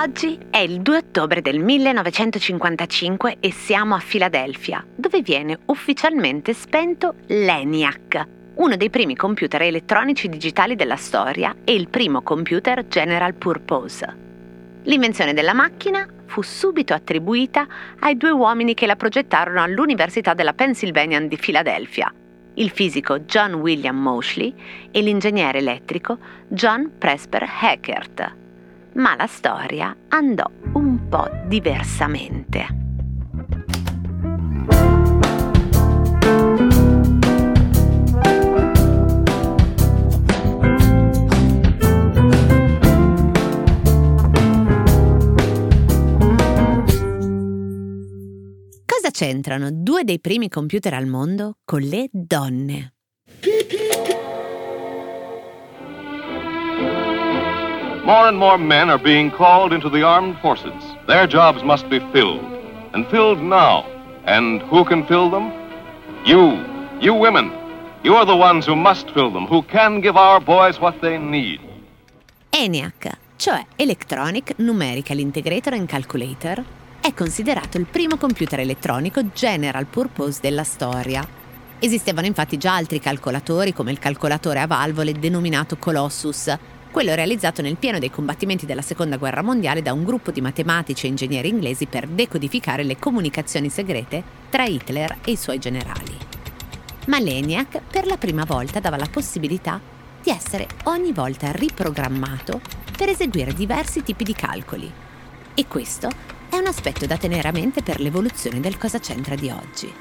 Oggi è il 2 ottobre del 1955 e siamo a Filadelfia, dove viene ufficialmente spento l'ENIAC, uno dei primi computer elettronici digitali della storia e il primo computer general purpose. L'invenzione della macchina fu subito attribuita ai due uomini che la progettarono all'Università della Pennsylvania di Filadelfia, il fisico John William Moseley e l'ingegnere elettrico John Presper Eckert. Ma la storia andò un po' diversamente. Cosa c'entrano due dei primi computer al mondo con le donne? More and more men are being called into the armed forces. Their jobs must be filled, and filled now. And who can fill them? You, you women. You are the ones who must fill them, who can give our boys what they need. ENIAC, cioè Electronic Numerical Integrator and Calculator, è considerato il primo computer elettronico general purpose della storia. Esistevano infatti già altri calcolatori come il calcolatore a valvole denominato Colossus, quello realizzato nel pieno dei combattimenti della Seconda Guerra Mondiale da un gruppo di matematici e ingegneri inglesi per decodificare le comunicazioni segrete tra Hitler e i suoi generali. Ma l'ENIAC per la prima volta dava la possibilità di essere ogni volta riprogrammato per eseguire diversi tipi di calcoli. E questo aspetto da tenere a mente per l'evoluzione del cosa c'entra di oggi.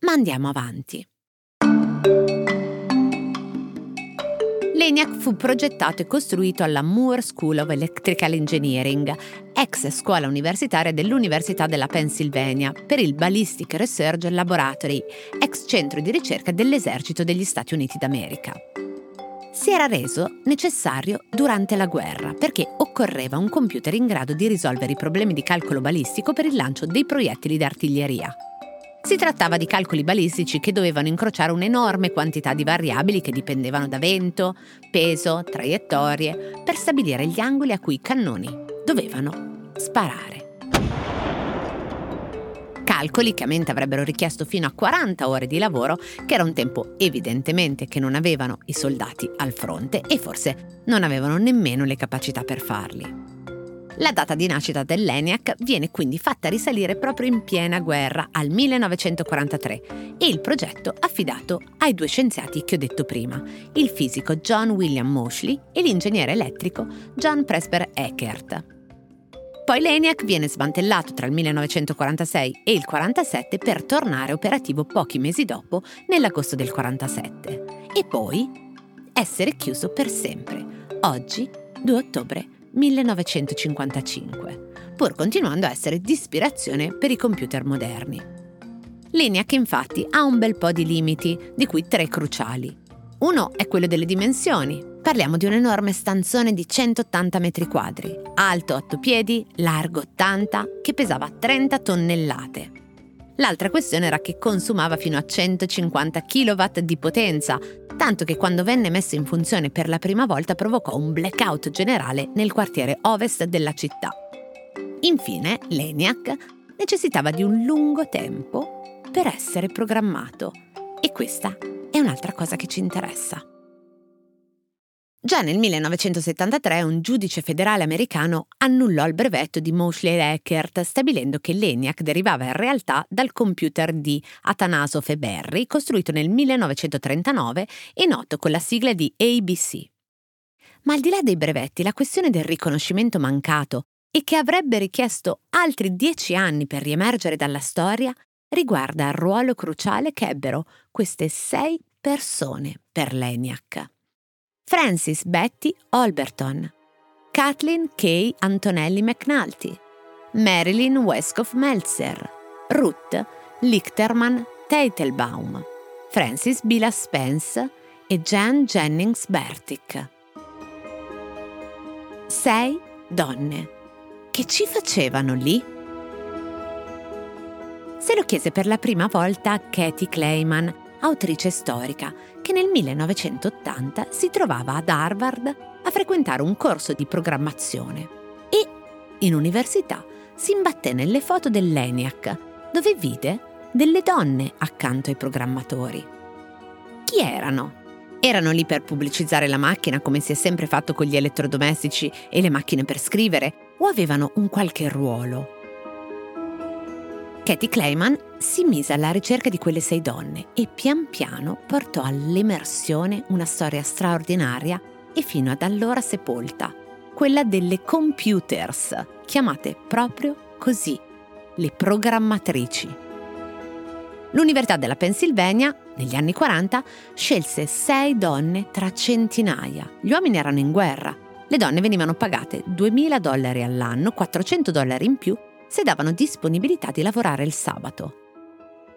Ma andiamo avanti. L'ENIAC fu progettato e costruito alla Moore School of Electrical Engineering, ex scuola universitaria dell'Università della Pennsylvania, per il Ballistic Research Laboratory, ex centro di ricerca dell'esercito degli Stati Uniti d'America. Si era reso necessario durante la guerra perché occorreva un computer in grado di risolvere i problemi di calcolo balistico per il lancio dei proiettili d'artiglieria. Si trattava di calcoli balistici che dovevano incrociare un'enorme quantità di variabili che dipendevano da vento, peso, traiettorie, per stabilire gli angoli a cui i cannoni dovevano sparare. Calcoli che a mente avrebbero richiesto fino a 40 ore di lavoro, che era un tempo evidentemente che non avevano i soldati al fronte e forse non avevano nemmeno le capacità per farli. La data di nascita dell'ENIAC viene quindi fatta risalire proprio in piena guerra, al 1943, e il progetto affidato ai due scienziati che ho detto prima, il fisico John William Moseley e l'ingegnere elettrico John Presper Eckert. Poi l'ENIAC viene smantellato tra il 1946 e il 1947 per tornare operativo pochi mesi dopo, nell'agosto del 1947, e poi essere chiuso per sempre, oggi 2 ottobre 1955, pur continuando a essere di ispirazione per i computer moderni. L'ENIAC infatti ha un bel po' di limiti, di cui tre cruciali. Uno è quello delle dimensioni. Parliamo di un enorme stanzone di 180 metri quadri, alto 8 piedi, largo 80, che pesava 30 tonnellate. L'altra questione era che consumava fino a 150 kW di potenza, tanto che quando venne messo in funzione per la prima volta provocò un blackout generale nel quartiere ovest della città. Infine, l'ENIAC necessitava di un lungo tempo per essere programmato e questa è un'altra cosa che ci interessa. Già nel 1973 un giudice federale americano annullò il brevetto di Moseley Eckert stabilendo che l'ENIAC derivava in realtà dal computer di Atanasov e Berry costruito nel 1939 e noto con la sigla di ABC. Ma al di là dei brevetti, la questione del riconoscimento mancato e che avrebbe richiesto altri dieci anni per riemergere dalla storia riguarda il ruolo cruciale che ebbero queste sei persone per l'ENIAC. Francis Betty Olberton, Kathleen K. Antonelli McNulty, Marilyn Westcoff Meltzer, Ruth Lichterman Teitelbaum, Francis Bila Spence e Jan Jennings Bertick. Sei donne. Che ci facevano lì? Se lo chiese per la prima volta Katie Clayman, autrice storica, che nel 1980 si trovava ad Harvard a frequentare un corso di programmazione e in università si imbatté nelle foto dell'ENIAC, dove vide delle donne accanto ai programmatori. Chi erano? Erano lì per pubblicizzare la macchina come si è sempre fatto con gli elettrodomestici e le macchine per scrivere o avevano un qualche ruolo? Katie Clayman si mise alla ricerca di quelle sei donne e pian piano portò all'emersione una storia straordinaria e fino ad allora sepolta, quella delle computers, chiamate proprio così, le programmatrici. L'Università della Pennsylvania, negli anni 40, scelse sei donne tra centinaia. Gli uomini erano in guerra. Le donne venivano pagate 2.000 dollari all'anno, 400 dollari in più, se davano disponibilità di lavorare il sabato.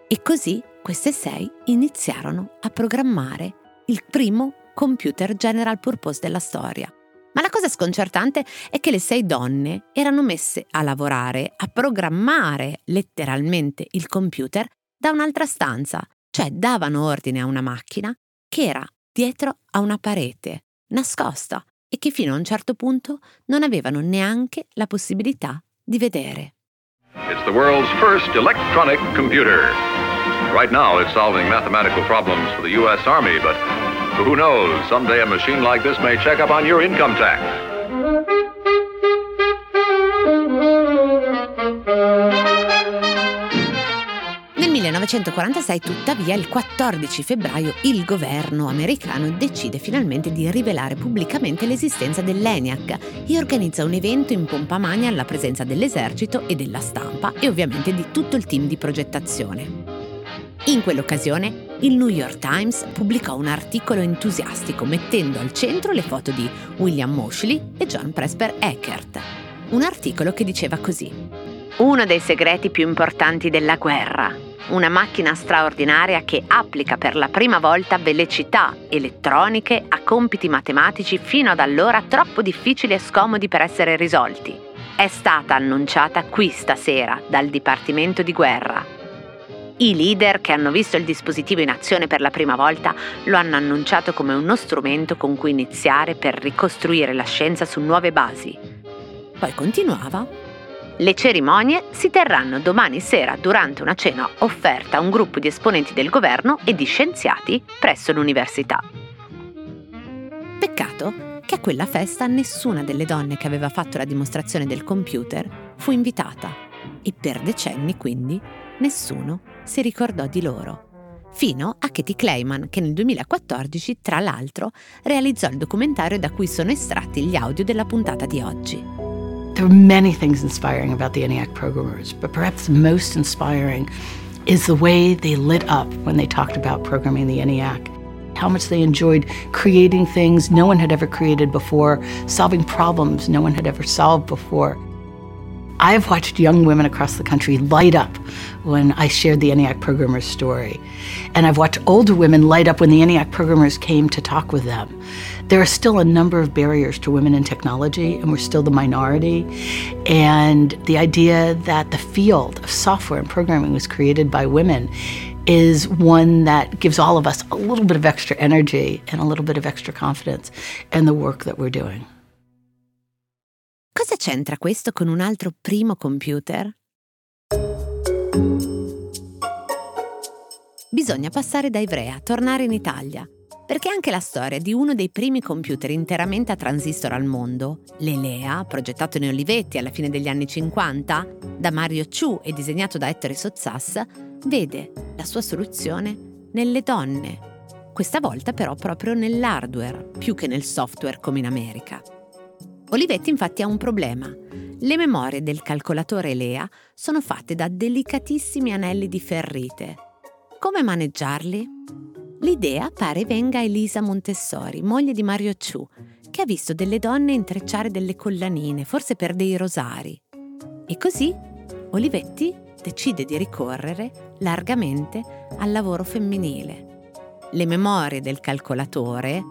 E così queste sei iniziarono a programmare il primo computer general purpose della storia. Ma la cosa sconcertante è che le sei donne erano messe a lavorare, a programmare letteralmente il computer da un'altra stanza, cioè davano ordine a una macchina che era dietro a una parete, nascosta, e che fino a un certo punto non avevano neanche la possibilità di vedere. It's the world's first electronic computer. Right now it's solving mathematical problems for the US Army, but who knows, someday a machine like this may check up on your income tax. 1946, tuttavia, il 14 febbraio, il governo americano decide finalmente di rivelare pubblicamente l'esistenza dell'ENIAC e organizza un evento in pompa magna alla presenza dell'esercito e della stampa e ovviamente di tutto il team di progettazione. In quell'occasione, il New York Times pubblicò un articolo entusiastico mettendo al centro le foto di William Moseley e John Presper Eckert. Un articolo che diceva così: Uno dei segreti più importanti della guerra una macchina straordinaria che applica per la prima volta velocità elettroniche a compiti matematici fino ad allora troppo difficili e scomodi per essere risolti. È stata annunciata qui stasera dal Dipartimento di Guerra. I leader che hanno visto il dispositivo in azione per la prima volta lo hanno annunciato come uno strumento con cui iniziare per ricostruire la scienza su nuove basi. Poi continuava le cerimonie si terranno domani sera durante una cena offerta a un gruppo di esponenti del governo e di scienziati presso l'università. Peccato che a quella festa nessuna delle donne che aveva fatto la dimostrazione del computer fu invitata e per decenni quindi nessuno si ricordò di loro. Fino a Katie Clayman che nel 2014, tra l'altro, realizzò il documentario da cui sono estratti gli audio della puntata di oggi. There are many things inspiring about the ENIAC programmers, but perhaps most inspiring is the way they lit up when they talked about programming the ENIAC. How much they enjoyed creating things no one had ever created before, solving problems no one had ever solved before. I've watched young women across the country light up when I shared the ENIAC programmers story. And I've watched older women light up when the ENIAC programmers came to talk with them. There are still a number of barriers to women in technology, and we're still the minority. And the idea that the field of software and programming was created by women is one that gives all of us a little bit of extra energy and a little bit of extra confidence in the work that we're doing. Cosa c'entra questo con un altro primo computer? Bisogna passare da Ivrea, tornare in Italia perché anche la storia di uno dei primi computer interamente a transistor al mondo, l'Elea, progettato in Olivetti alla fine degli anni 50, da Mario Chu e disegnato da Ettore Sozzas, vede la sua soluzione nelle donne. Questa volta però proprio nell'hardware, più che nel software come in America. Olivetti infatti ha un problema. Le memorie del calcolatore Elea sono fatte da delicatissimi anelli di ferrite. Come maneggiarli? L'idea pare venga a Elisa Montessori, moglie di Mario Ciu, che ha visto delle donne intrecciare delle collanine, forse per dei rosari. E così Olivetti decide di ricorrere largamente al lavoro femminile. Le memorie del calcolatore,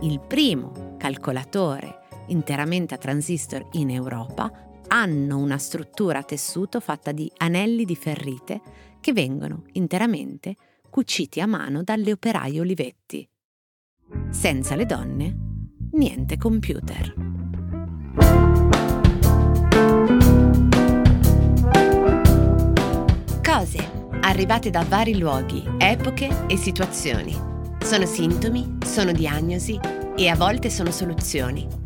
il primo calcolatore interamente a transistor in Europa, hanno una struttura a tessuto fatta di anelli di ferrite che vengono interamente cuciti a mano dalle operaie Olivetti. Senza le donne, niente computer. Cose arrivate da vari luoghi, epoche e situazioni. Sono sintomi, sono diagnosi e a volte sono soluzioni.